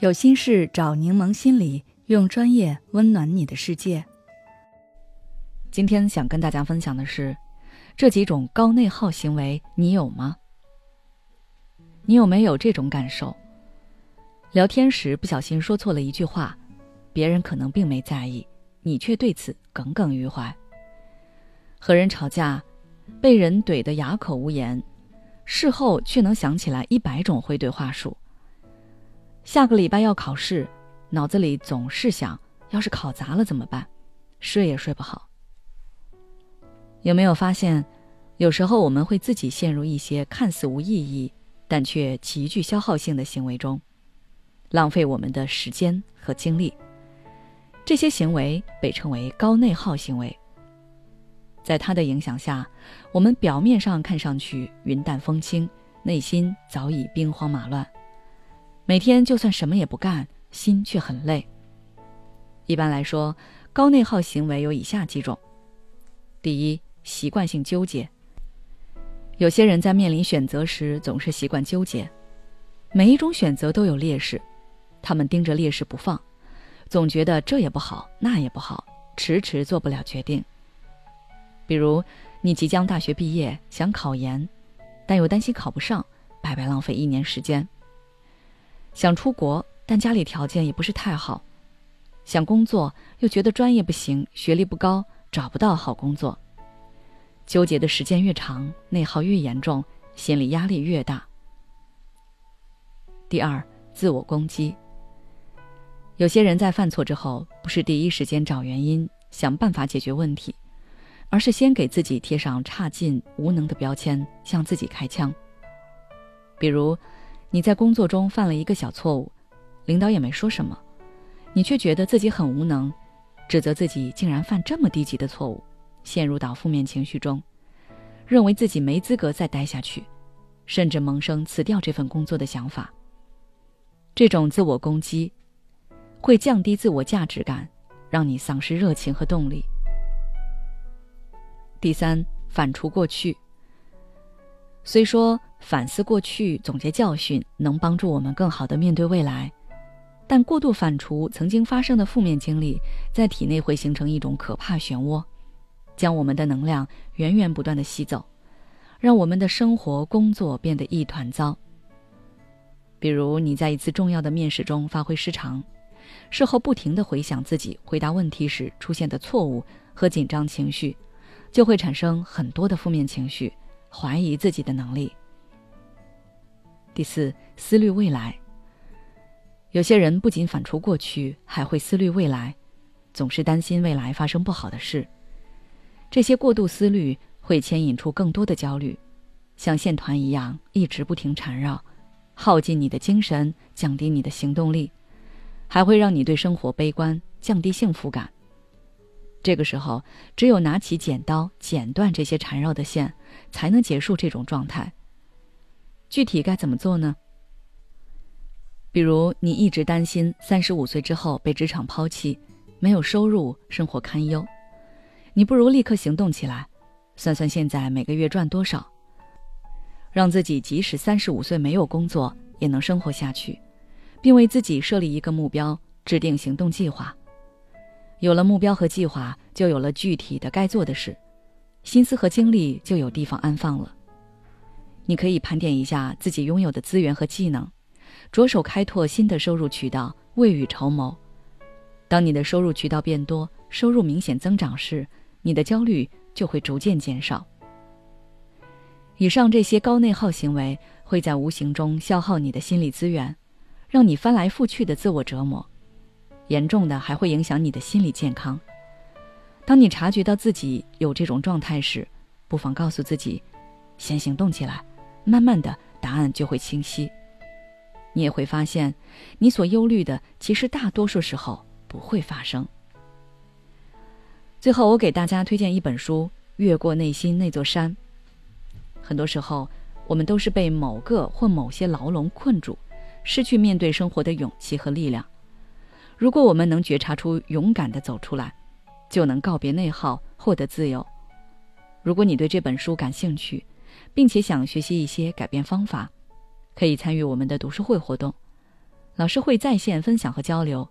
有心事找柠檬心理，用专业温暖你的世界。今天想跟大家分享的是，这几种高内耗行为，你有吗？你有没有这种感受？聊天时不小心说错了一句话，别人可能并没在意，你却对此耿耿于怀。和人吵架，被人怼得哑口无言，事后却能想起来一百种回怼话术。下个礼拜要考试，脑子里总是想，要是考砸了怎么办？睡也睡不好。有没有发现，有时候我们会自己陷入一些看似无意义，但却极具消耗性的行为中，浪费我们的时间和精力。这些行为被称为高内耗行为。在它的影响下，我们表面上看上去云淡风轻，内心早已兵荒马乱。每天就算什么也不干，心却很累。一般来说，高内耗行为有以下几种：第一，习惯性纠结。有些人在面临选择时总是习惯纠结，每一种选择都有劣势，他们盯着劣势不放，总觉得这也不好，那也不好，迟迟做不了决定。比如，你即将大学毕业，想考研，但又担心考不上，白白浪费一年时间。想出国，但家里条件也不是太好；想工作，又觉得专业不行，学历不高，找不到好工作。纠结的时间越长，内耗越严重，心理压力越大。第二，自我攻击。有些人在犯错之后，不是第一时间找原因，想办法解决问题，而是先给自己贴上差劲、无能的标签，向自己开枪。比如。你在工作中犯了一个小错误，领导也没说什么，你却觉得自己很无能，指责自己竟然犯这么低级的错误，陷入到负面情绪中，认为自己没资格再待下去，甚至萌生辞掉这份工作的想法。这种自我攻击会降低自我价值感，让你丧失热情和动力。第三，反刍过去。虽说反思过去、总结教训能帮助我们更好的面对未来，但过度反刍曾经发生的负面经历，在体内会形成一种可怕漩涡，将我们的能量源源不断的吸走，让我们的生活、工作变得一团糟。比如你在一次重要的面试中发挥失常，事后不停的回想自己回答问题时出现的错误和紧张情绪，就会产生很多的负面情绪。怀疑自己的能力。第四，思虑未来。有些人不仅反刍过去，还会思虑未来，总是担心未来发生不好的事。这些过度思虑会牵引出更多的焦虑，像线团一样一直不停缠绕，耗尽你的精神，降低你的行动力，还会让你对生活悲观，降低幸福感。这个时候，只有拿起剪刀剪断这些缠绕的线，才能结束这种状态。具体该怎么做呢？比如，你一直担心三十五岁之后被职场抛弃，没有收入，生活堪忧，你不如立刻行动起来，算算现在每个月赚多少，让自己即使三十五岁没有工作也能生活下去，并为自己设立一个目标，制定行动计划。有了目标和计划，就有了具体的该做的事，心思和精力就有地方安放了。你可以盘点一下自己拥有的资源和技能，着手开拓新的收入渠道，未雨绸缪。当你的收入渠道变多，收入明显增长时，你的焦虑就会逐渐减少。以上这些高内耗行为会在无形中消耗你的心理资源，让你翻来覆去的自我折磨。严重的还会影响你的心理健康。当你察觉到自己有这种状态时，不妨告诉自己，先行动起来，慢慢的答案就会清晰。你也会发现，你所忧虑的其实大多数时候不会发生。最后，我给大家推荐一本书《越过内心那座山》。很多时候，我们都是被某个或某些牢笼困住，失去面对生活的勇气和力量。如果我们能觉察出，勇敢的走出来，就能告别内耗，获得自由。如果你对这本书感兴趣，并且想学习一些改变方法，可以参与我们的读书会活动。老师会在线分享和交流，